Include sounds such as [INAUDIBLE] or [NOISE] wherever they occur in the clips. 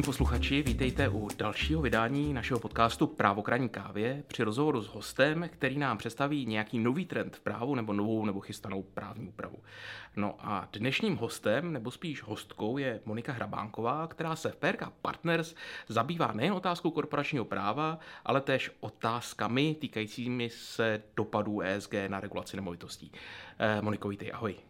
Milí posluchači, vítejte u dalšího vydání našeho podcastu Právokraní kávě při rozhovoru s hostem, který nám představí nějaký nový trend v právu nebo novou nebo chystanou právní úpravu. No a dnešním hostem, nebo spíš hostkou, je Monika Hrabánková, která se v PRK Partners zabývá nejen otázkou korporačního práva, ale též otázkami týkajícími se dopadů ESG na regulaci nemovitostí. Eh, Moniko, vítej, ahoj.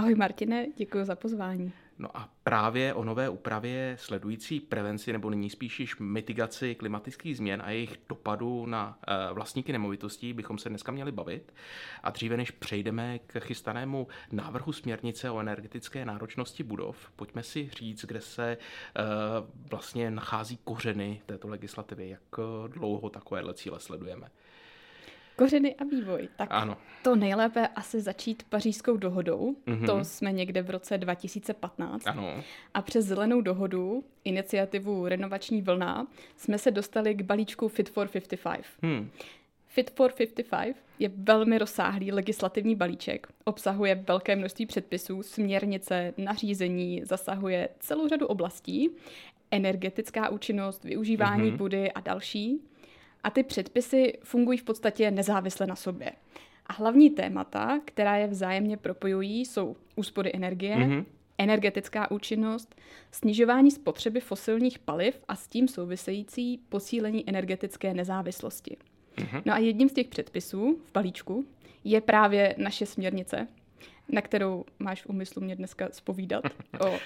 Ahoj Martine, děkuji za pozvání. No a právě o nové úpravě sledující prevenci nebo nyní spíš již mitigaci klimatických změn a jejich dopadu na uh, vlastníky nemovitostí bychom se dneska měli bavit. A dříve než přejdeme k chystanému návrhu směrnice o energetické náročnosti budov, pojďme si říct, kde se uh, vlastně nachází kořeny této legislativy, jak dlouho takovéhle cíle sledujeme. Kořeny a vývoj. Tak ano. to nejlépe asi začít pařížskou dohodou. Mm-hmm. To jsme někde v roce 2015. Ano. A přes zelenou dohodu, iniciativu Renovační vlna, jsme se dostali k balíčku Fit for 55. Hmm. Fit for 55 je velmi rozsáhlý legislativní balíček, obsahuje velké množství předpisů, směrnice, nařízení, zasahuje celou řadu oblastí, energetická účinnost, využívání mm-hmm. půdy a další. A ty předpisy fungují v podstatě nezávisle na sobě. A hlavní témata, která je vzájemně propojují, jsou úspory energie, mm-hmm. energetická účinnost, snižování spotřeby fosilních paliv a s tím související posílení energetické nezávislosti. Mm-hmm. No a jedním z těch předpisů v balíčku je právě naše směrnice, na kterou máš v úmyslu mě dneska spovídat [LAUGHS] o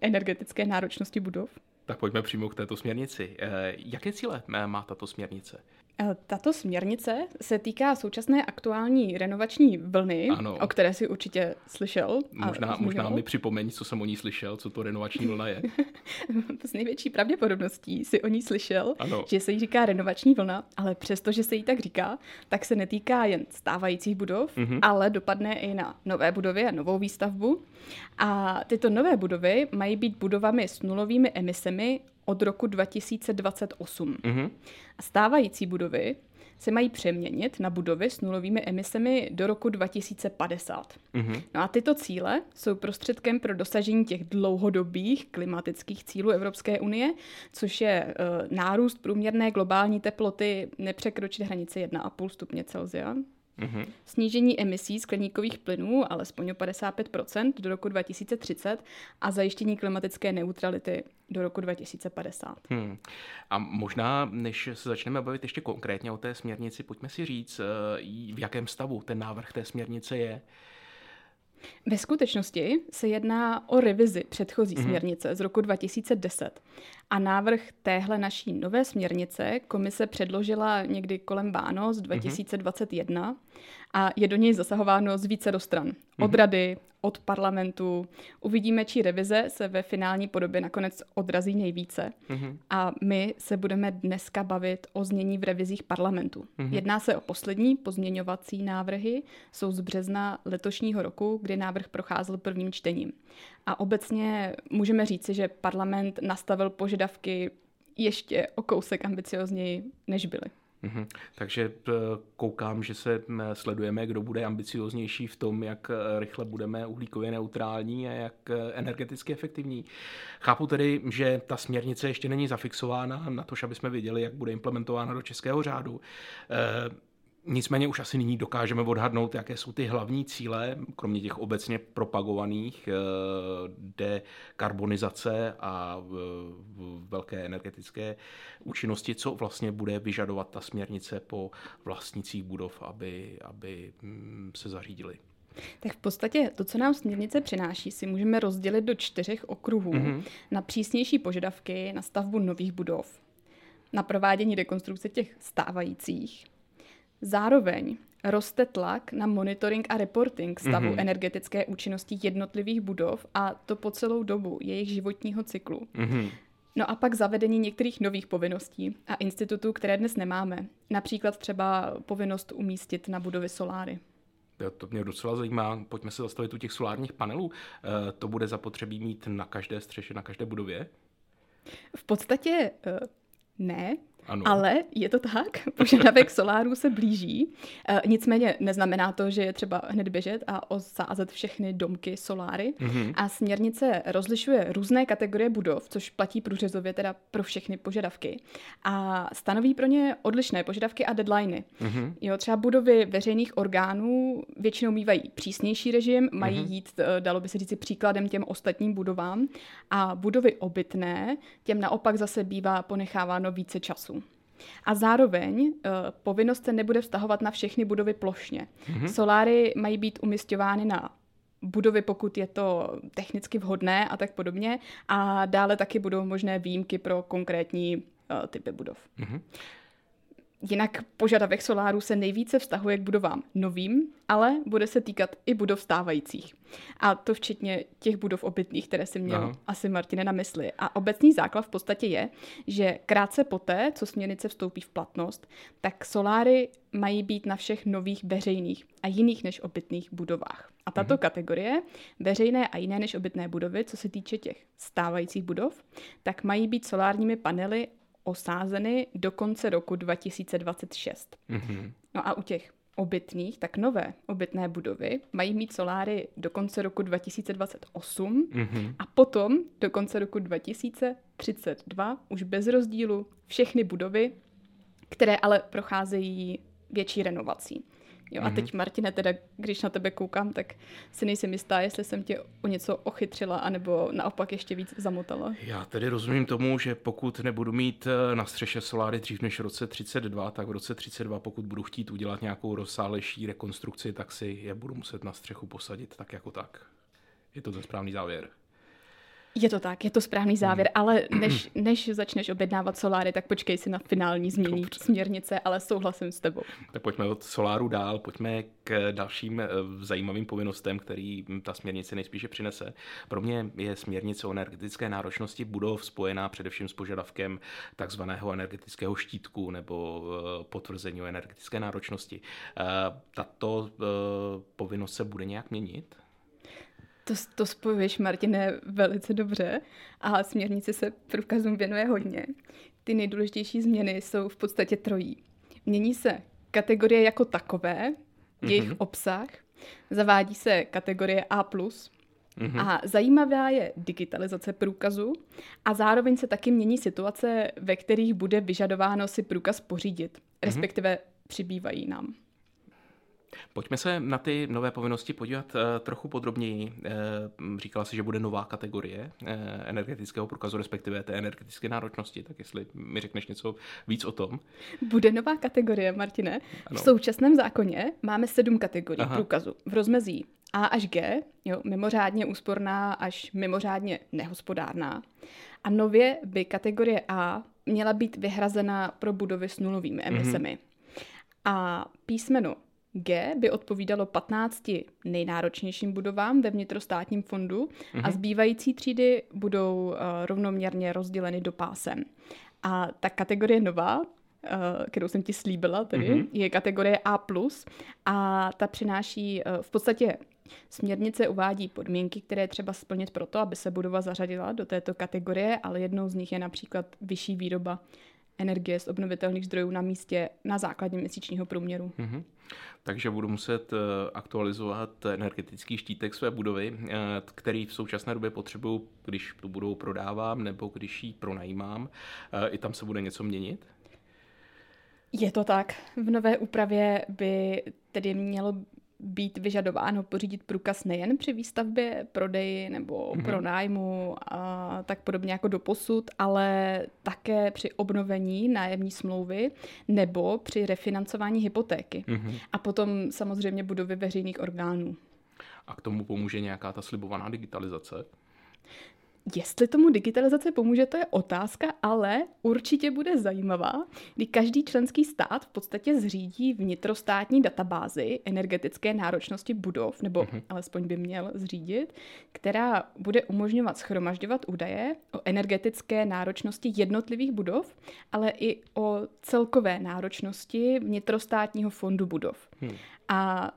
energetické náročnosti budov. Tak pojďme přímo k této směrnici. Eh, jaké cíle má tato směrnice? Eh, tato směrnice se týká současné aktuální renovační vlny, ano. o které si určitě slyšel. Možná, možná mi připomeň, co jsem o ní slyšel, co to renovační vlna je. [LAUGHS] S největší pravděpodobností si o ní slyšel, ano. že se jí říká renovační vlna, ale přesto, že se jí tak říká, tak se netýká jen stávajících budov, mm-hmm. ale dopadne i na nové budovy a novou výstavbu. A tyto nové budovy mají být budovami s nulovými emisemi od roku 2028. Mm-hmm. A stávající budovy se mají přeměnit na budovy s nulovými emisemi do roku 2050. Mm-hmm. No a tyto cíle jsou prostředkem pro dosažení těch dlouhodobých klimatických cílů Evropské unie, což je uh, nárůst průměrné globální teploty nepřekročit hranici 1,5 stupně Celsia Mm-hmm. Snížení emisí skleníkových plynů alespoň o 55% do roku 2030 a zajištění klimatické neutrality do roku 2050. Hmm. A možná, než se začneme bavit ještě konkrétně o té směrnici, pojďme si říct, eh, v jakém stavu ten návrh té směrnice je. Ve skutečnosti se jedná o revizi předchozí mm-hmm. směrnice z roku 2010 a návrh téhle naší nové směrnice komise předložila někdy kolem Vánoc 2021 mm-hmm. a je do něj zasahováno z více do stran. Od mm-hmm. rady, od parlamentu. Uvidíme, či revize se ve finální podobě nakonec odrazí nejvíce. Mm-hmm. A my se budeme dneska bavit o znění v revizích parlamentu. Mm-hmm. Jedná se o poslední pozměňovací návrhy, jsou z března letošního roku, kdy návrh procházel prvním čtením. A obecně můžeme říci, že parlament nastavil požadavky ještě o kousek ambiciozněji, než byly. Mm-hmm. Takže eh, koukám, že se sledujeme, kdo bude ambicioznější v tom, jak eh, rychle budeme uhlíkově neutrální a jak eh, energeticky efektivní. Chápu tedy, že ta směrnice ještě není zafixována na to, aby jsme viděli, jak bude implementována do českého řádu. Nicméně už asi nyní dokážeme odhadnout, jaké jsou ty hlavní cíle, kromě těch obecně propagovaných, dekarbonizace a velké energetické účinnosti, co vlastně bude vyžadovat ta směrnice po vlastnicích budov, aby, aby mm, se zařídili. Tak v podstatě to, co nám směrnice přináší, si můžeme rozdělit do čtyřech okruhů mm-hmm. na přísnější požadavky na stavbu nových budov, na provádění rekonstrukce těch stávajících, Zároveň roste tlak na monitoring a reporting stavu mm-hmm. energetické účinnosti jednotlivých budov a to po celou dobu jejich životního cyklu. Mm-hmm. No a pak zavedení některých nových povinností a institutů, které dnes nemáme. Například třeba povinnost umístit na budovy soláry. To mě docela zajímá. Pojďme se zastavit u těch solárních panelů. Eh, to bude zapotřebí mít na každé střeše, na každé budově? V podstatě eh, ne, Ano. Ale je to tak, [LAUGHS] požadavek solárů se blíží. E, nicméně neznamená to, že je třeba hned běžet a osázet všechny domky soláry. Mm-hmm. A směrnice rozlišuje různé kategorie budov, což platí průřezově teda pro všechny požadavky. A stanoví pro ně odlišné požadavky a deadliny. Mm-hmm. Jo, třeba budovy veřejných orgánů většinou mývají přísnější režim, mají mm-hmm. jít, e, dalo by se říct, příkladem těm ostatním budovám. A budovy obytné, těm naopak zase bývá ponecháváno více času. A zároveň uh, povinnost se nebude vztahovat na všechny budovy plošně. Mm-hmm. Soláry mají být umistovány na budovy, pokud je to technicky vhodné a tak podobně. A dále taky budou možné výjimky pro konkrétní uh, typy budov. Mm-hmm. Jinak požadavek soláru se nejvíce vztahuje k budovám novým, ale bude se týkat i budov stávajících. A to včetně těch budov obytných, které si měl Aha. asi Martine na mysli. A obecný základ v podstatě je, že krátce poté, co směrnice vstoupí v platnost, tak soláry mají být na všech nových veřejných a jiných než obytných budovách. A tato mhm. kategorie, veřejné a jiné než obytné budovy, co se týče těch stávajících budov, tak mají být solárními panely osázeny do konce roku 2026. Mm-hmm. No a u těch obytných, tak nové obytné budovy mají mít soláry do konce roku 2028 mm-hmm. a potom do konce roku 2032 už bez rozdílu všechny budovy, které ale procházejí větší renovací. Jo, mm-hmm. a teď, mhm. Martine, teda, když na tebe koukám, tak si nejsem jistá, jestli jsem tě o něco ochytřila, anebo naopak ještě víc zamotala. Já tedy rozumím tomu, že pokud nebudu mít eh, na střeše soláry dřív než v roce 32, tak v roce 32, pokud budu chtít udělat nějakou rozsálejší rekonstrukci, tak si je budu muset na střechu posadit tak jako tak. Je to ten správný závěr. Je to tak, je to správný závěr, hmm. ale než, než začneš objednávat soláry, tak počkej si na finální změní Dobře. směrnice, ale souhlasím s tebou. Tak pojďme od soláru dál, pojďme k dalším eh, zajímavým povinnostem, který ta směrnice nejspíše přinese. Pro mě je směrnice o energetické náročnosti budov spojená především s požadavkem takzvaného energetického štítku nebo eh, potvrzení o energetické náročnosti. Eh, tato povinnost se bude nějak měnit? To, to spojuješ, Martine, velice dobře a směrnice se průkazům věnuje hodně. Ty nejdůležitější změny jsou v podstatě trojí. Mění se kategorie jako takové, mm-hmm. jejich obsah, zavádí se kategorie A+, Mm-hmm. A zajímavá je digitalizace průkazu a zároveň se taky mění situace, ve kterých bude vyžadováno si průkaz pořídit, respektive mm-hmm. přibývají nám. Pojďme se na ty nové povinnosti podívat eh, trochu podrobněji. Eh, říkala si, že bude nová kategorie eh, energetického průkazu, respektive té energetické náročnosti, tak jestli mi řekneš něco víc o tom. Bude nová kategorie, Martine. Ano. V současném zákoně máme sedm kategorií Aha. průkazu v rozmezí A až G, jo, mimořádně úsporná až mimořádně nehospodárná. A nově by kategorie A měla být vyhrazena pro budovy s nulovými emisemi. Mm-hmm. A písmeno G by odpovídalo 15 nejnáročnějším budovám ve vnitrostátním fondu mm-hmm. a mhm. zbývající třídy budou uh, rovnoměrně rozděleny do pásem. A ta kategorie nová, uh, kterou jsem ti slíbila, tedy, mm-hmm. je kategorie A+, a ta přináší uh, v podstatě Směrnice uvádí podmínky, které třeba splnit proto, aby se budova zařadila do této kategorie, ale jednou z nich je například vyšší výroba energie z obnovitelných zdrojů na místě na základě měsíčního průměru. Mm-hmm. Takže budu muset eh, aktualizovat energetický štítek své budovy, eh, který v současné době potřebuju, když tu budou prodávám nebo když ji pronajímám. Eh, I tam se bude něco měnit? Je to tak. V nové úpravě by tedy mělo být vyžadováno pořídit průkaz nejen při výstavbě, prodeji nebo mm-hmm. pronájmu a tak podobně jako do posud, ale také při obnovení nájemní smlouvy nebo při refinancování hypotéky. Mm-hmm. A potom samozřejmě budovy veřejných orgánů. A k tomu pomůže nějaká ta slibovaná digitalizace? Jestli tomu digitalizace pomůže, to je otázka, ale určitě bude zajímavá, kdy každý členský stát v podstatě zřídí vnitrostátní databázi energetické náročnosti budov, nebo uh-huh. alespoň by měl zřídit, která bude umožňovat schromažďovat údaje o energetické náročnosti jednotlivých budov, ale i o celkové náročnosti vnitrostátního fondu budov. Hmm. A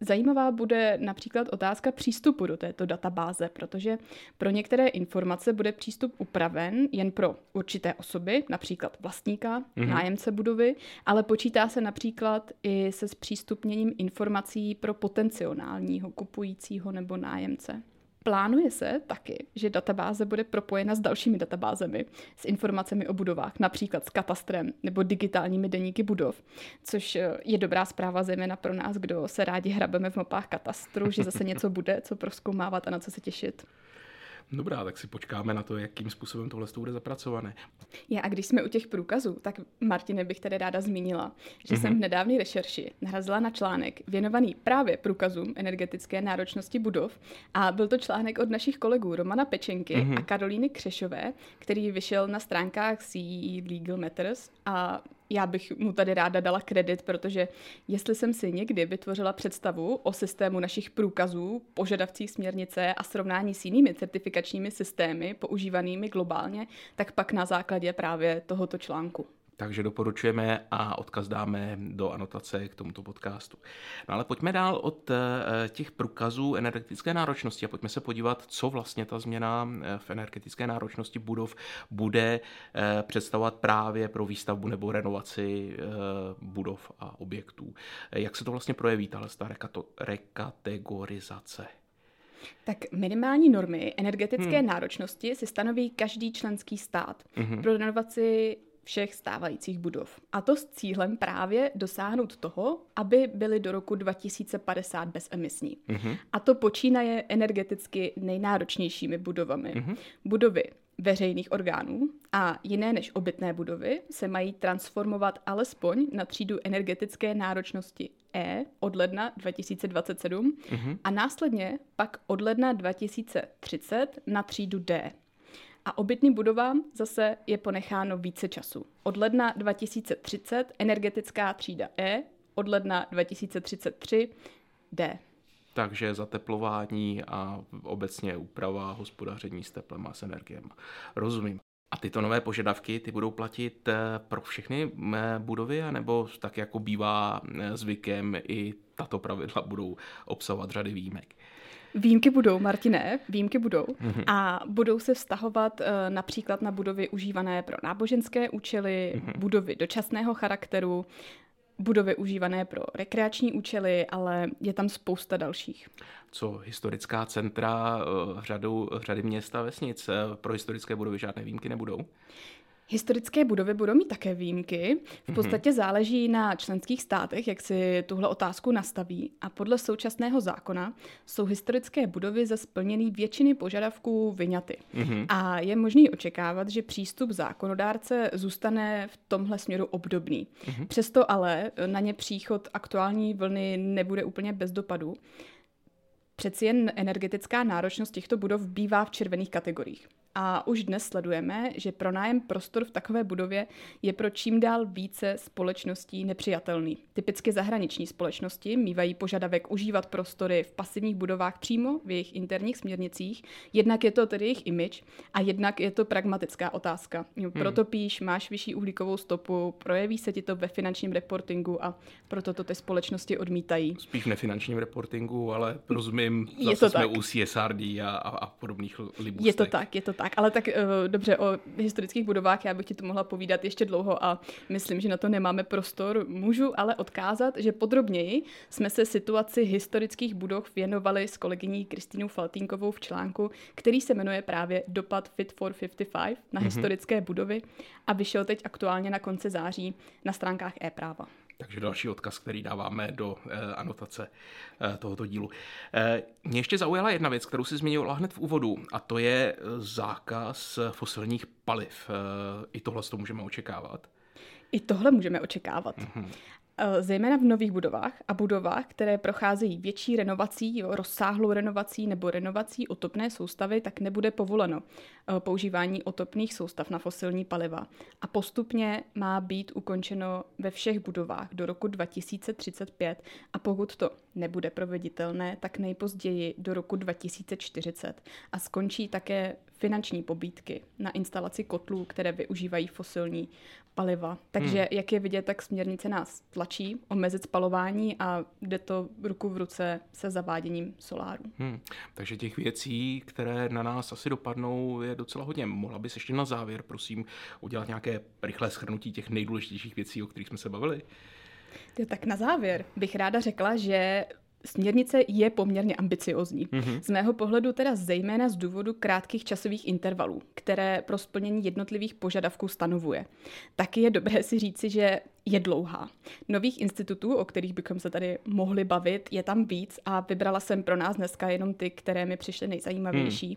Zajímavá bude například otázka přístupu do této databáze, protože pro některé informace bude přístup upraven jen pro určité osoby, například vlastníka, mm-hmm. nájemce budovy, ale počítá se například i se zpřístupněním informací pro potenciálního kupujícího nebo nájemce. Plánuje se taky, že databáze bude propojena s dalšími databázemi, s informacemi o budovách, například s katastrem nebo digitálními deníky budov, což eh, je dobrá zpráva zejména pro nás, kdo se rádi hrabeme v mapách katastru, že zase něco bude, co proskoumávat a na co se těšit. Dobrá, tak si počkáme na to, jakým způsobem tohle bude zapracované. Já a když jsme u těch průkazů, tak Martine bych tady ráda zmínila, že mm-hmm. jsem v nedávné rešerši narazila na článek věnovaný právě průkazům energetické náročnosti budov a byl to článek od našich kolegů Romana Pečenky mm-hmm. a Karolíny Křešové, který vyšel na stránkách CE Legal Matters a já bych mu tady ráda dala kredit, protože jestli jsem si někdy vytvořila představu o systému našich průkazů, požadavcích směrnice a srovnání s jinými certifikačními systémy používanými globálně, tak pak na základě právě tohoto článku. Takže doporučujeme a odkaz dáme do anotace k tomuto podcastu. No ale pojďme dál od eh, těch průkazů energetické náročnosti a pojďme se podívat, co vlastně ta změna eh, v energetické náročnosti budov bude eh, představovat právě pro výstavbu nebo renovaci budov a objektů. Jak se to vlastně projeví, tahle rekategorizace? Tak minimální normy energetické hmm. náročnosti si stanoví každý členský stát. Hmm. Pro renovaci všech stávajících budov. A to s cílem právě dosáhnout toho, aby byly do roku 2050 bezemisní. Mm-hmm. A to počínaje energeticky nejnáročnější budovami. Mm-hmm. Budovy veřejných orgánů a jiné než obytné budovy se mají transformovat alespoň na třídu energetické náročnosti E od ledna 2027 mm-hmm. a následně pak od ledna 2030 na třídu D. A obytným budovám zase je ponecháno více času. Od ledna 2030 energetická třída E, od ledna 2033 D. Takže zateplování a obecně úprava hospodaření s teplem a s energiem. Rozumím. A tyto nové požadavky ty budou platit eh, pro všechny budovy, nebo tak jako bývá eh, zvykem, i tato pravidla budou obsahovat řady výjimek? Výjimky budou, Martine, výjimky budou. Mm-hmm. A budou se vztahovat uh, například na budovy užívané pro náboženské účely, mm-hmm. budovy dočasného charakteru, budovy užívané pro rekreační účely, ale je tam spousta dalších. Co historická centra uh, řadu, řady měst a vesnic, uh, pro historické budovy žádné výjimky nebudou? Historické budovy budou mít také výjimky. V mhm. podstatě záleží na členských státech, jak si tuhle otázku nastaví. A podle současného zákona jsou historické budovy ze splněný většiny požadavků vyňaty. Mm-hmm. A je možný očekávat, že přístup zákonodárce zůstane v tomhle směru obdobný. Mm-hmm. Přesto ale na ně příchod aktuální vlny nebude úplně bez dopadu. Přeci jen energetická náročnost těchto budov bývá v červených kategoriích. A už dnes sledujeme, že pronájem prostor v takové budově je pro čím dál více společností nepřijatelný. Typicky zahraniční společnosti mývají požadavek užívat prostory v pasivních budovách přímo v jejich interních směrnicích. Jednak je to tedy jejich image a jednak je to pragmatická otázka. Jo, hmm. proto píš, máš vyšší uhlíkovou stopu, projeví se ti to ve finančním reportingu a proto to ty společnosti odmítají. Spíš v nefinančním reportingu, ale rozumím, zase je to jsme tak. u CSRD a, a, a podobných libůstek. Je to tak, je to tak, ale tak uh, dobře, o historických budovách já bych ti to mohla povídat ještě dlouho a myslím, že na to nemáme prostor. Můžu ale odkázat, že podrobněji jsme se situaci historických budov věnovali s kolegyní Kristýnou Faltínkovou v článku, který se jmenuje právě Dopad Fit for 55 na mm-hmm. historické budovy a vyšel teď aktuálně na konci září na stránkách e-práva. Takže další odkaz, který dáváme do eh, anotace eh, tohoto dílu. Eh, mě ještě zaujala jedna věc, kterou si zmínila hned v úvodu, a to je zákaz fosilních paliv. Eh, I tohle to můžeme očekávat. I tohle můžeme očekávat. Mm-hmm. Eh, zejména v nových budovách a budovách, které procházejí větší renovací, jo, rozsáhlou renovací nebo renovací otopné soustavy, tak nebude povoleno eh, používání otopných soustav na fosilní paliva. A postupně má být ukončeno ve všech budovách do roku 2035 a pokud to nebude proveditelné, tak nejpozději do roku 2040 a skončí také finanční pobídky na instalaci kotlů, které využívají fosilní paliva. Takže, hmm. jak je vidět, tak směrnice nás tlačí omezit spalování a jde to ruku v ruce se zaváděním soláru. Hmm. Takže těch věcí, které na nás asi dopadnou, je docela hodně. Mohla bys ještě na závěr, prosím, udělat nějaké rychlé schrnutí těch nejdůležitějších věcí, o kterých jsme se bavili? Tak na závěr bych ráda řekla, že Směrnice je poměrně ambiciozní. Mm-hmm. Z mého pohledu teda zejména z důvodu krátkých časových intervalů, které pro splnění jednotlivých požadavků stanovuje. Taky je dobré si říci, že je dlouhá. Nových institutů, o kterých bychom se tady mohli bavit, je tam víc a vybrala jsem pro nás dneska jenom ty, které mi přišly nejzajímavější. Hmm.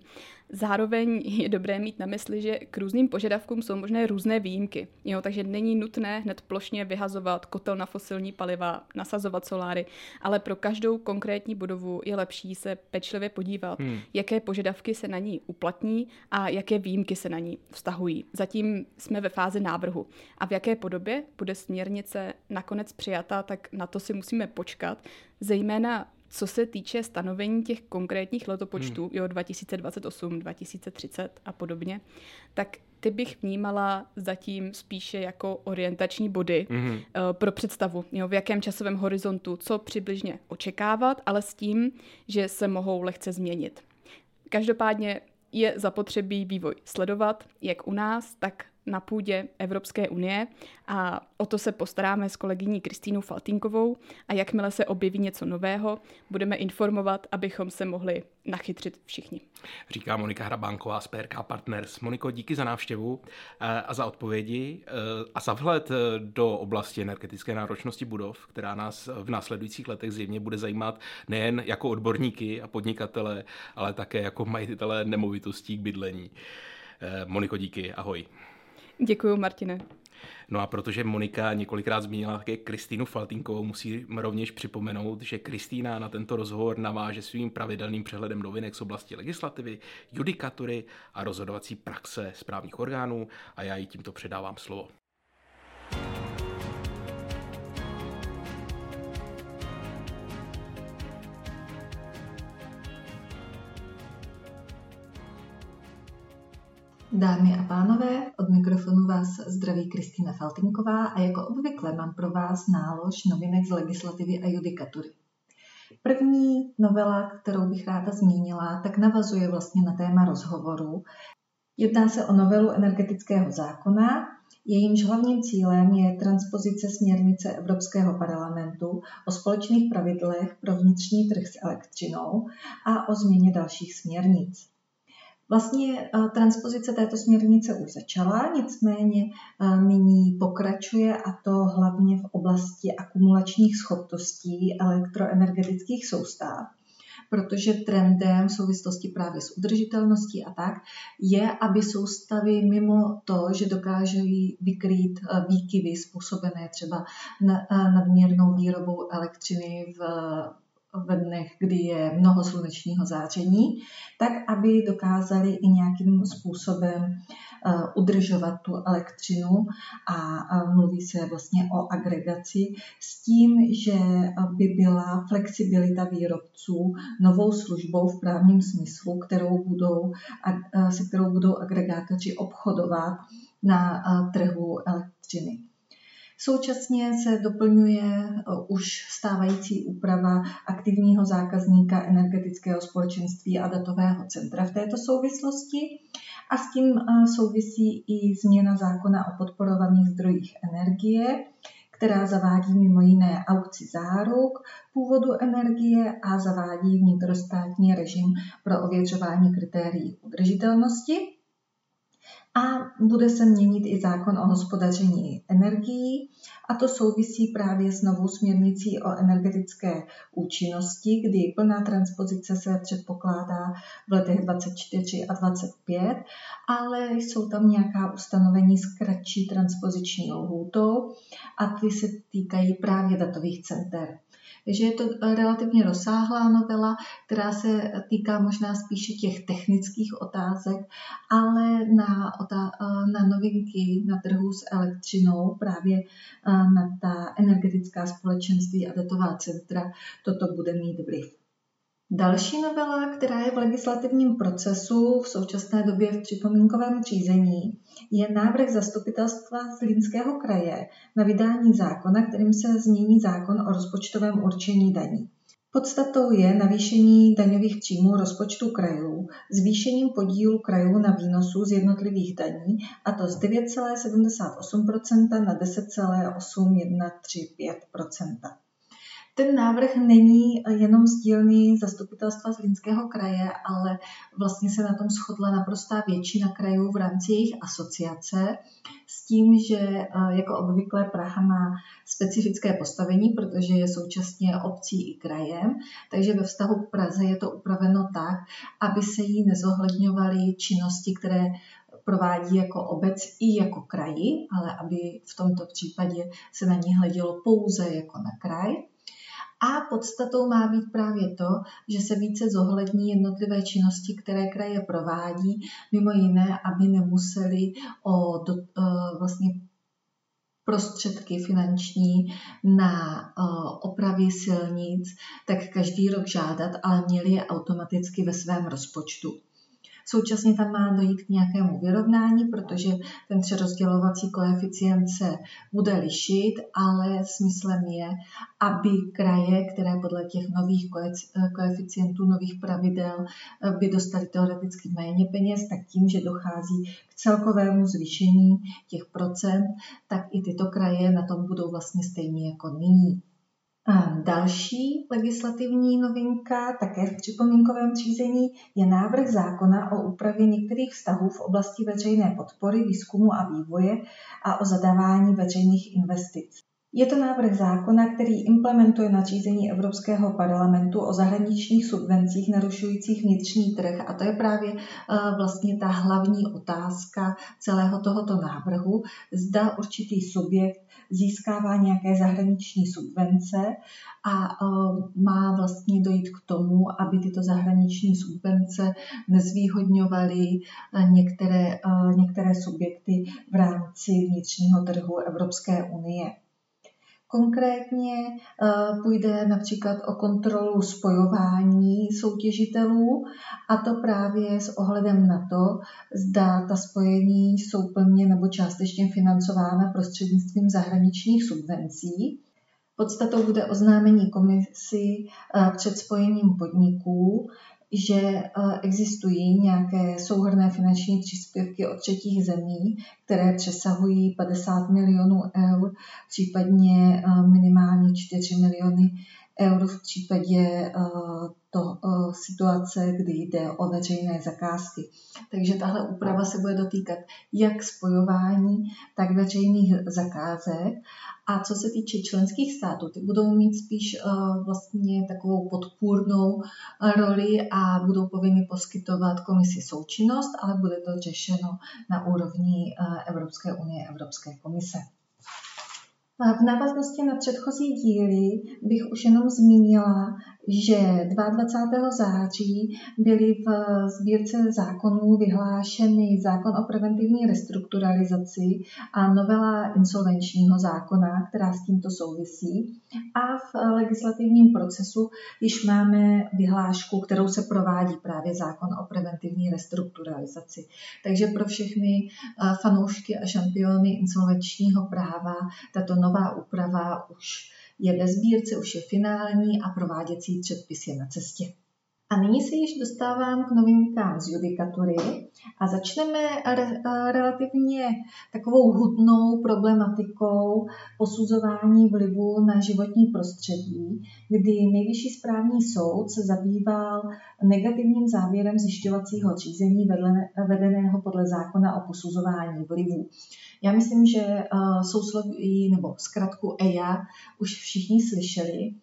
Zároveň je dobré mít na mysli, že k různým požadavkům jsou možné různé výjimky. Jo, takže není nutné hned plošně vyhazovat kotel na fosilní paliva, nasazovat soláry, ale pro každou konkrétní budovu je lepší se pečlivě podívat, hmm. jaké požadavky se na ní uplatní a jaké výjimky se na ní vztahují. Zatím jsme ve fázi návrhu. A v jaké podobě bude směrnice nakonec přijata, tak na to si musíme počkat. Zejména co se týče stanovení těch konkrétních letopočtů, hmm. jo, 2028, 2030 a podobně, tak ty bych vnímala zatím spíše jako orientační body hmm. uh, pro představu, jo, v jakém časovém horizontu, co přibližně očekávat, ale s tím, že se mohou lehce změnit. Každopádně je zapotřebí vývoj sledovat, jak u nás, tak na půdě Evropské unie a o to se postaráme s kolegyní Kristýnou Faltinkovou a jakmile se objeví něco nového, budeme informovat, abychom se mohli nachytřit všichni. Říká Monika Hrabánková z PRK Partners. Moniko, díky za návštěvu eh, a za odpovědi eh, a za vhled eh, do oblasti energetické náročnosti budov, která nás v následujících letech zjevně bude zajímat nejen jako odborníky a podnikatele, ale také jako majitele nemovitostí k bydlení. Moniko, díky, ahoj. Děkuji, Martine. No a protože Monika několikrát zmínila také Kristýnu Faltinkovou, musí rovněž připomenout, že Kristýna na tento rozhovor naváže svým pravidelným přehledem novinek z oblasti legislativy, judikatury a rozhodovací praxe správních orgánů a já jí tímto předávám slovo. Dámy a pánové, od mikrofonu vás zdraví Kristýna Faltinková a jako obvykle mám pro vás nálož novinek z legislativy a judikatury. První novela, kterou bych ráda zmínila, tak navazuje vlastně na téma rozhovoru. Jedná se o novelu energetického zákona, jejímž hlavním cílem je transpozice směrnice Evropského parlamentu o společných pravidlech pro vnitřní trh s elektřinou a o změně dalších směrnic. Vlastně eh, transpozice této směrnice už začala, nicméně eh, nyní pokračuje a to hlavně v oblasti akumulačních schopností elektroenergetických soustav protože trendem v souvislosti právě s udržitelností a tak je, aby soustavy mimo to, že dokáží vykrýt eh, výkyvy způsobené třeba nadměrnou výrobou elektřiny v ve dnech, kdy je mnoho slunečního záření, tak aby dokázali i nějakým způsobem eh, udržovat tu elektřinu a mluví se vlastně o agregaci s tím, že by byla flexibilita výrobců novou službou v právním smyslu, kterou budou, eh, se kterou budou agregátoři obchodovat na eh, trhu elektřiny. Současně se doplňuje eh, už stávající úprava aktivního zákazníka energetického společenství a datového centra v této souvislosti. A s tím eh, souvisí i změna zákona o podporovaných zdrojích energie, která zavádí mimo jiné aukci záruk původu energie a zavádí vnitrostátní režim pro ověřování kritérií udržitelnosti a bude se měnit i zákon o hospodaření energií a to souvisí právě s novou směrnicí o energetické účinnosti, kdy plná transpozice se předpokládá v letech 24 a 25, ale jsou tam nějaká ustanovení s kratší transpoziční lhůtou a ty se týkají právě datových center. Takže je to eh, relativně rozsáhlá novela, která se týká možná spíše těch technických otázek, ale na, eh, na novinky na trhu s elektřinou, právě eh, na ta energetická společenství a datová centra, toto bude mít vliv. Další novela, která je v legislativním procesu v současné době v připomínkovém řízení, je návrh zastupitelstva Zlínského kraje na vydání zákona, kterým se změní zákon o rozpočtovém určení daní. Podstatou je navýšení daňových příjmů rozpočtu krajů, zvýšením podílu krajů na výnosu z jednotlivých daní, a to z 9,78% na 10,8135%. Ten návrh není jenom z dílny zastupitelstva Zlínského kraje, ale vlastně se na tom shodla naprostá většina krajů v rámci jejich asociace s tím, že eh, jako obvykle Praha má specifické postavení, protože je současně obcí i krajem, takže ve vztahu k Praze je to upraveno tak, aby se jí nezohledňovaly činnosti, které provádí jako obec i jako kraji, ale aby v tomto případě se na ní hledělo pouze jako na kraj. A podstatou má být právě to, že se více zohlední jednotlivé činnosti, které kraje provádí, mimo jiné, aby nemuseli o do, uh, vlastně prostředky finanční na uh, opravy silnic, tak každý rok žádat, ale měli je automaticky ve svém rozpočtu. Současně tam má dojít k nějakému vyrovnání, protože ten přerozdělovací koeficient se bude lišit, ale smyslem je, aby kraje, které podle těch nových koeficientů, nových pravidel by dostali teoreticky méně peněz, tak tím, že dochází k celkovému zvýšení těch procent, tak i tyto kraje na tom budou vlastně stejně jako nyní. Další legislativní novinka, také v připomínkovém řízení, je návrh zákona o úpravě některých vztahů v oblasti veřejné podpory, výzkumu a vývoje a o zadávání veřejných investic. Je to návrh zákona, který implementuje nařízení Evropského parlamentu o zahraničních subvencích narušujících vnitřní trh a to je právě eh, vlastně ta hlavní otázka celého tohoto návrhu. Zda určitý subjekt získává nějaké zahraniční subvence a eh, má vlastně dojít k tomu, aby tyto zahraniční subvence nezvýhodňovaly eh, některé, některé subjekty v rámci vnitřního trhu Evropské unie. Konkrétně eh, půjde například o kontrolu spojování soutěžitelů a to právě s ohledem na to, zda ta spojení jsou plně nebo částečně financována prostřednictvím zahraničních subvencí. Podstatou bude oznámení komisi eh, před spojením podniků, že eh, existují nějaké souhrné finanční příspěvky od třetích zemí, které přesahují 50 milionů eur, případně eh, minimálně 4 miliony eur v případě eh, to situace, kdy jde o veřejné zakázky. Takže tahle úprava se bude dotýkat jak spojování, tak veřejných zakázek. A co se týče členských států, ty budou mít spíš vlastně takovou podpůrnou roli a budou povinny poskytovat komisi součinnost, ale bude to řešeno na úrovni Evropské unie, Evropské komise. V návaznosti na předchozí díly bych už jenom zmínila, že 22. září byly v sbírce zákonů vyhlášeny zákon o preventivní restrukturalizaci a novela insolvenčního zákona, která s tímto souvisí. A v legislativním procesu již máme vyhlášku, kterou se provádí právě zákon o preventivní restrukturalizaci. Takže pro všechny eh, fanoušky a šampiony insolvenčního práva tato nová úprava už je ve sbírce, už je finální a prováděcí předpis je na cestě. A nyní se již dostávám k novinkám z judikatury a začneme re, relativně takovou hutnou problematikou posuzování vlivu na životní prostředí, kdy Nejvyšší správní soud se zabýval negativním závěrem zjišťovacího řízení vedeného podle zákona o posuzování vlivu. Já myslím, že uh, sousloví nebo zkratku EIA už všichni slyšeli.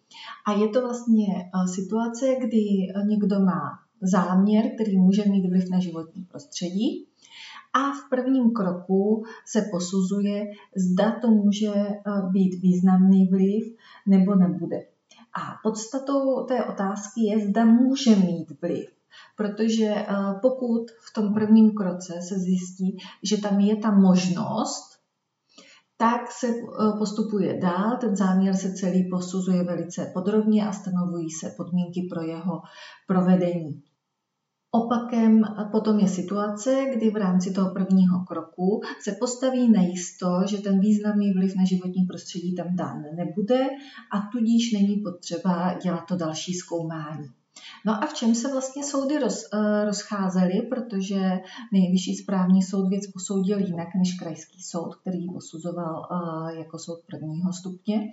A je to vlastně uh, situace, kdy někdo má záměr, který může mít vliv na životní prostředí. A v prvním kroku se posuzuje, zda to může být významný vliv nebo nebude. A podstatou té otázky je, zda může mít vliv protože eh, pokud v tom prvním kroce se zjistí, že tam je ta možnost, tak se postupuje dál, ten záměr se celý posuzuje velice podrobně a stanovují se podmínky pro jeho provedení. Opakem potom je situace, kdy v rámci toho prvního kroku se postaví najisto, že ten významný vliv na životní prostředí tam dán nebude a tudíž není potřeba dělat to další zkoumání. No a v čem se vlastně soudy roz, eh, rozcházely, protože nejvyšší správní soud věc posoudil jinak než krajský soud, který posuzoval eh, jako soud prvního stupně.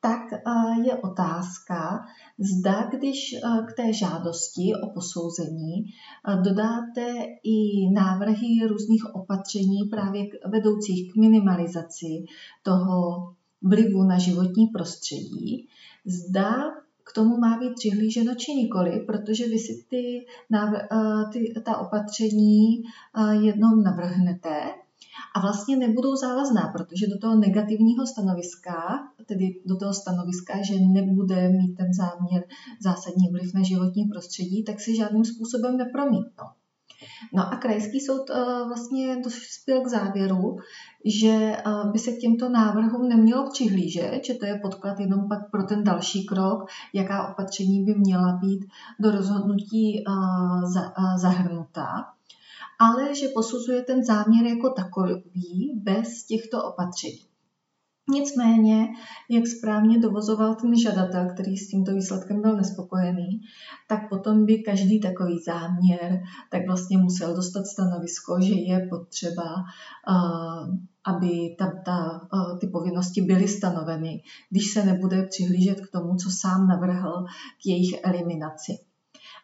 Tak eh, je otázka, zda když k té žádosti o posouzení dodáte i návrhy různých opatření právě vedoucích k minimalizaci toho vlivu na životní prostředí, zda k tomu má být přihlíženo či nikoli, protože vy si ty, ty, ta opatření jednou navrhnete a vlastně nebudou závazná, protože do toho negativního stanoviska, tedy do toho stanoviska, že nebude mít ten záměr zásadní vliv na životní prostředí, tak si žádným způsobem nepromítnou. No a krajský soud uh, vlastně dospěl k závěru, že uh, by se k těmto návrhům nemělo přihlížet, že to je podklad jenom pak pro ten další krok, jaká opatření by měla být do rozhodnutí uh, za, zahrnuta ale že posuzuje ten záměr jako takový bez těchto opatření. Nicméně, jak správně dovozoval ten žadatel, který s tímto výsledkem byl nespokojený, tak potom by každý takový záměr tak vlastně musel dostat stanovisko, že je potřeba, uh, aby ta, ta, uh, ty povinnosti byly stanoveny, když se nebude přihlížet k tomu, co sám navrhl k jejich eliminaci.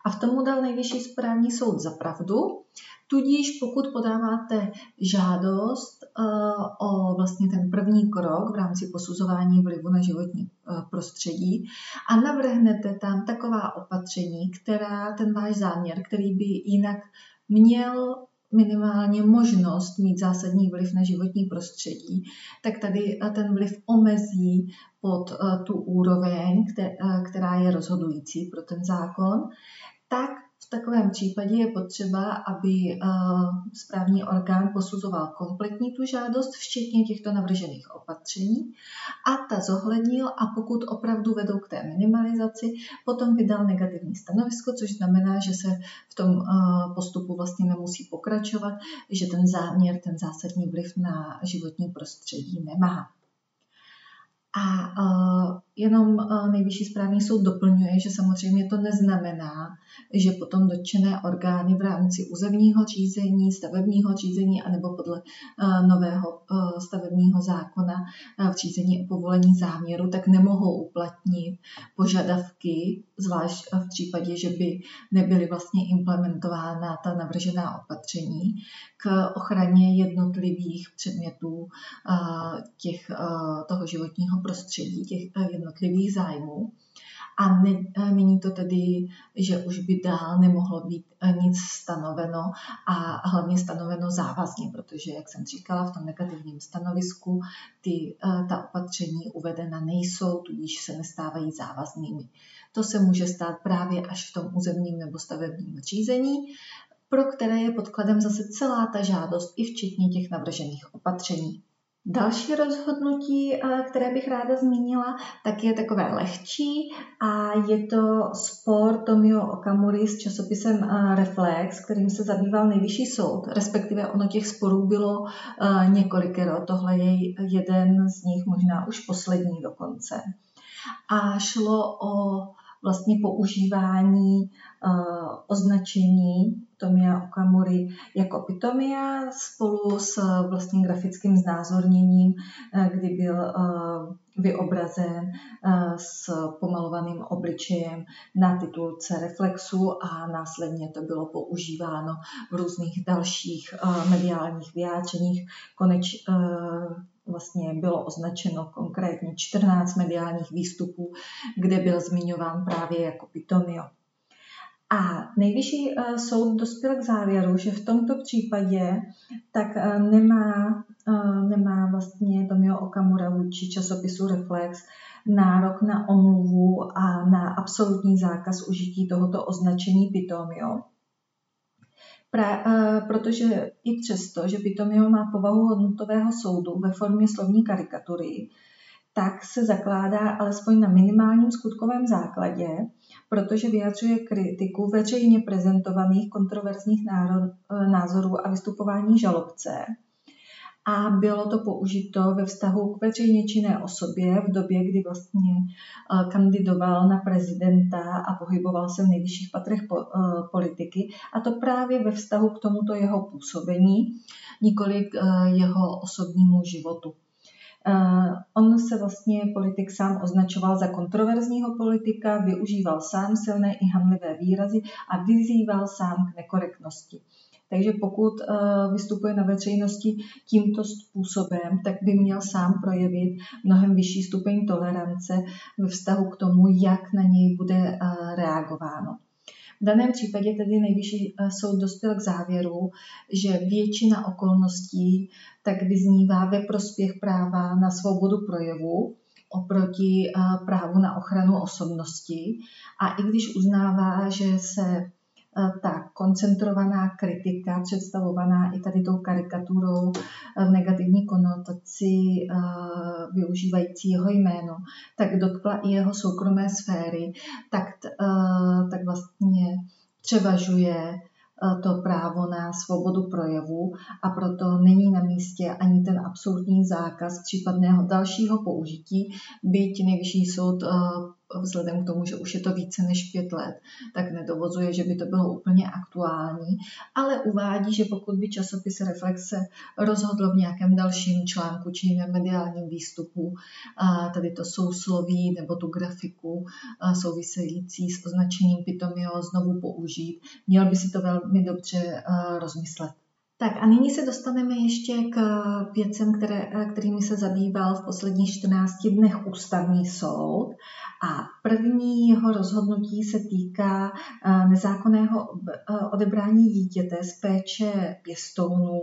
A v tomu dal nejvyšší správní soud za pravdu, Tudíž pokud podáváte žádost eh, o vlastně ten první krok v rámci posuzování vlivu na životní eh, prostředí a navrhnete tam taková opatření, která ten váš záměr, který by jinak měl minimálně možnost mít zásadní vliv na životní prostředí, tak tady ten vliv omezí pod eh, tu úroveň, která je rozhodující pro ten zákon, tak v takovém případě je potřeba, aby eh, správní orgán posuzoval kompletní tu žádost, včetně těchto navržených opatření a ta zohlednil a pokud opravdu vedou k té minimalizaci, potom vydal negativní stanovisko, což znamená, že se v tom eh, postupu vlastně nemusí pokračovat, že ten záměr, ten zásadní vliv na životní prostředí nemá. A uh, jenom uh, nejvyšší správní soud doplňuje, že samozřejmě to neznamená, že potom dotčené orgány v rámci územního řízení, stavebního řízení anebo podle uh, nového uh, stavebního zákona v řízení o povolení záměru, tak nemohou uplatnit požadavky, zvlášť v případě, že by nebyly vlastně implementována ta navržená opatření k ochraně jednotlivých předmětů těch, toho životního prostředí, těch jednotlivých zájmů. A ne, není to tedy, že už by dál nemohlo být eh, nic stanoveno a hlavně stanoveno závazně, protože, jak jsem říkala, v tom negativním stanovisku ty, eh, ta opatření uvedena nejsou, tudíž se nestávají závaznými. To se může stát právě až v tom územním nebo stavebním řízení, pro které je podkladem zase celá ta žádost, i včetně těch navržených opatření. Další rozhodnutí, eh, které bych ráda zmínila, tak je takové lehčí a je to spor Tomio Okamury s časopisem eh, Reflex, kterým se zabýval nejvyšší soud, respektive ono těch sporů bylo eh, několikero, tohle je jeden z nich, možná už poslední dokonce. A šlo o vlastně používání označení Tomia Okamury jako Pitomia spolu s vlastně grafickým znázorněním, eh, kdy byl eh, vyobrazen eh, s pomalovaným obličejem na titulce Reflexu a následně to bylo používáno v různých dalších mediálních vyjádřeních. Koneč vlastně bylo označeno konkrétně 14 mediálních výstupů, kde byl zmiňován právě jako Pitomio. A nejvyšší eh, soud dospěl k závěru, že v tomto případě tak eh, nemá, eh, nemá vlastně Tomio Okamura vůči časopisu Reflex nárok na omluvu a na absolutní zákaz užití tohoto označení Pitomio. Pra, protože i přesto, že Pitomio má povahu hodnotového soudu ve formě slovní karikatury, tak se zakládá alespoň na minimálním skutkovém základě, protože vyjadřuje kritiku veřejně prezentovaných kontroverzních názorů a vystupování žalobce. A bylo to použito ve vztahu k veřejně činné osobě v době, kdy vlastně eh, kandidoval na prezidenta a pohyboval se v nejvyšších patrech eh, politiky. A to právě ve vztahu k tomuto jeho působení, nikoli k eh, jeho osobnímu životu. Uh, on se vlastně politik sám označoval za kontroverzního politika, využíval sám silné i hamlivé výrazy a vyzýval sám k nekorektnosti. Takže pokud uh, vystupuje na veřejnosti tímto způsobem, tak by měl sám projevit mnohem vyšší stupeň tolerance ve vztahu k tomu, jak na něj bude uh, reagováno. V daném případě tedy nejvyšší eh, soud dospěl k závěru, že většina okolností tak vyznívá ve prospěch práva na svobodu projevu oproti eh, právu na ochranu osobnosti. A i když uznává, že se Eh, ta koncentrovaná kritika, představovaná i tady tou karikaturou eh, v negativní konotaci využívající jeho jméno, tak dotkla i jeho soukromé sféry, tak, tak vlastně převažuje to právo na svobodu projevu a proto není na místě ani ten absolutní zákaz případného dalšího použití, byť nejvyšší soud vzhledem k tomu, že už je to více než pět let, tak nedovozuje, že by to bylo úplně aktuální, ale uvádí, že pokud by časopis Reflexe rozhodl v nějakém dalším článku či jiném mediálním výstupu tady to sousloví nebo tu grafiku související s označením Pitomio znovu použít, měl by si to velmi dobře rozmyslet. Tak a nyní se dostaneme ještě k věcem, které, kterými se zabýval v posledních 14 dnech ústavní soud. A první jeho rozhodnutí se týká eh, nezákonného eh, odebrání dítěte z péče pěstounů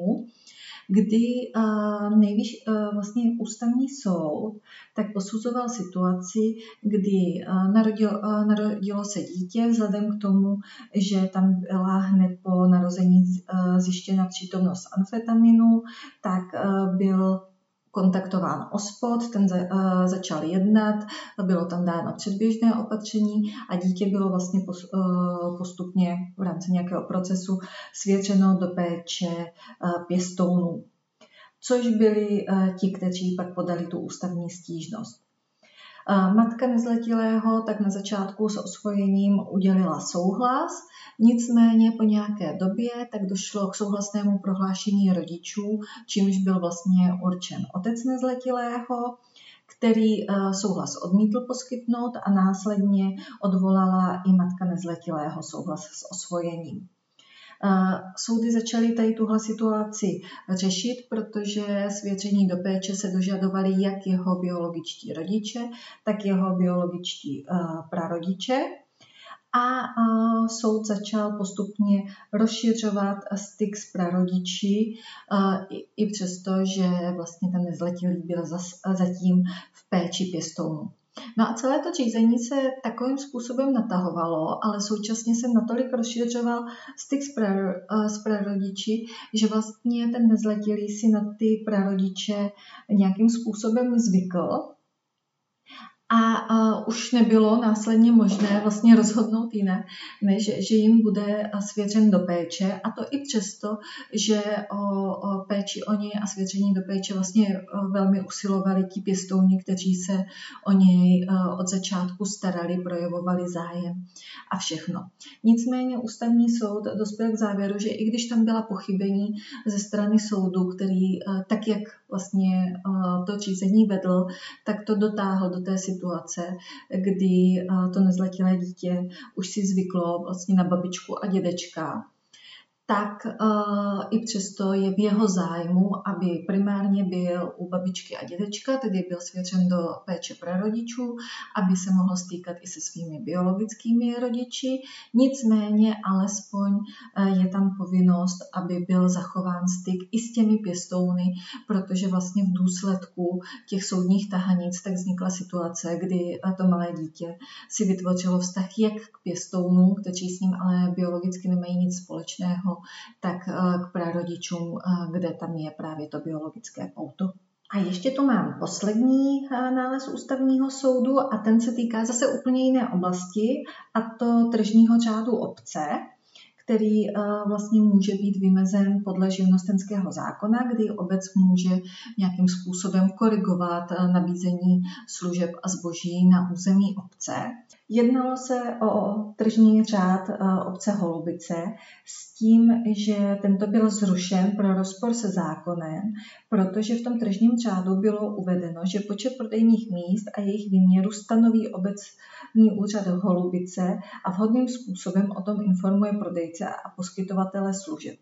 kdy nejvyš, uh, vlastně ústavní soud tak posuzoval situaci, kdy narodil, uh, narodilo se dítě vzhledem k tomu, že tam byla hned po narození zjištěna přítomnost amfetaminu, tak byl kontaktován OSPOD, ten za, uh, začal jednat, bylo tam dáno předběžné opatření a dítě bylo vlastně pos, uh, postupně v rámci nějakého procesu svěřeno do péče uh, pěstounů, což byli ti, kteří pak podali tu ústavní stížnost. Matka nezletilého tak na začátku s osvojením udělila souhlas, nicméně po nějaké době tak došlo k souhlasnému prohlášení rodičů, čímž byl vlastně určen otec nezletilého, který eh, souhlas odmítl poskytnout a následně odvolala i matka nezletilého souhlas s osvojením. Soudy začaly tady tuhle situaci řešit, protože svěření do péče se dožadovali jak jeho biologičtí rodiče, tak jeho biologičtí eh, prarodiče. A eh, soud začal postupně rozšiřovat styk s prarodiči, eh, i přesto, že vlastně ten nezletilý byl zatím v péči pěstounů. No a celé to řízení se takovým způsobem natahovalo, ale současně se natolik rozšiřoval styk s, pra, eh, s prarodiči, že vlastně ten nezletilý si na ty prarodiče nějakým způsobem zvykl a, a už nebylo následně možné vlastně rozhodnout jinak, než že jim bude svěřen do péče a to i přesto, že o, o péči o něj a svěření do péče vlastně velmi usilovali ti pěstouni, kteří se o něj od začátku starali, projevovali zájem a všechno. Nicméně ústavní soud dospěl k závěru, že i když tam byla pochybení ze strany soudu, který tak, jak vlastně to řízení vedl, tak to dotáhl do té situace, kdy to nezletilé dítě už si zvyklo vlastně na babičku a dědečka tak uh, i přesto je v jeho zájmu, aby primárně byl u babičky a dědečka, tedy byl svěřen do péče prarodičů, aby se mohl stýkat i se svými biologickými rodiči. Nicméně alespoň uh, je tam povinnost, aby byl zachován styk i s těmi pěstouny, protože vlastně v důsledku těch soudních tahanic tak vznikla situace, kdy to malé dítě si vytvořilo vztah jak k pěstounům, kteří s ním ale biologicky nemají nic společného, přímo, tak k prarodičům, kde tam je právě to biologické pouto. A ještě tu mám poslední nález ústavního soudu a ten se týká zase úplně jiné oblasti a to tržního řádu obce který eh, vlastně může být vymezen podle živnostenského zákona, kdy obec může nějakým způsobem korigovat eh, nabízení služeb a zboží na území obce. Jednalo se o tržní řád eh, obce Holubice s tím, že tento byl zrušen pro rozpor se zákonem, protože v tom tržním řádu bylo uvedeno, že počet prodejních míst a jejich výměru stanoví obecní úřad Holubice a vhodným způsobem o tom informuje prodejce a poskytovatele služeb.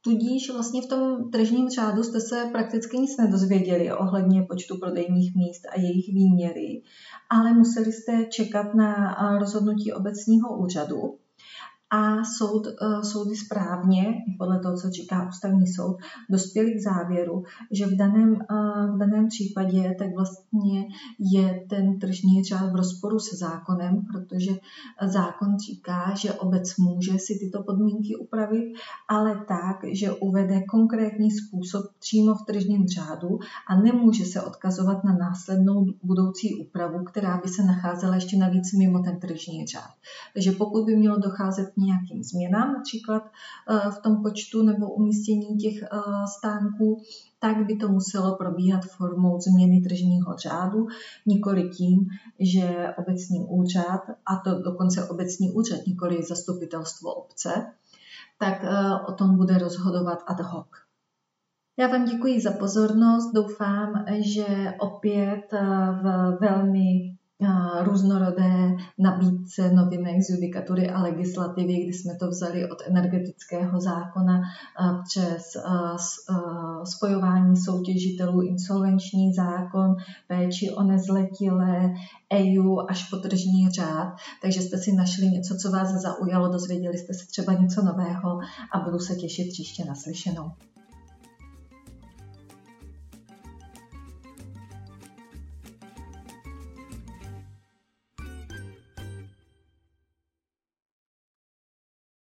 Tudíž vlastně v tom tržním řádu jste se prakticky nic nedozvěděli ohledně počtu prodejních míst a jejich výměry, ale museli jste čekat na rozhodnutí obecního úřadu a soud, eh, soudy správně, podle toho, co říká ústavní soud, dospěli k závěru, že v daném, eh, v daném případě tak vlastně je ten tržní řád v rozporu se zákonem, protože zákon říká, že obec může si tyto podmínky upravit, ale tak, že uvede konkrétní způsob přímo v tržním řádu a nemůže se odkazovat na následnou budoucí úpravu, která by se nacházela ještě navíc mimo ten tržní řád. Takže pokud by mělo docházet k nějakým změnám, například eh, v tom počtu nebo umístění těch eh, stánků, tak by to muselo probíhat formou změny tržního řádu, nikoli tím, že obecní úřad, a to dokonce obecní úřad, nikoli zastupitelstvo obce, tak eh, o tom bude rozhodovat ad hoc. Já vám děkuji za pozornost. Doufám, že opět v velmi různorodé nabídce novinek z judikatury a legislativy, kdy jsme to vzali od energetického zákona přes spojování soutěžitelů, insolvenční zákon, péči o nezletilé, EU až po tržní řád, takže jste si našli něco, co vás zaujalo, dozvěděli jste se třeba něco nového a budu se těšit příště naslyšenou.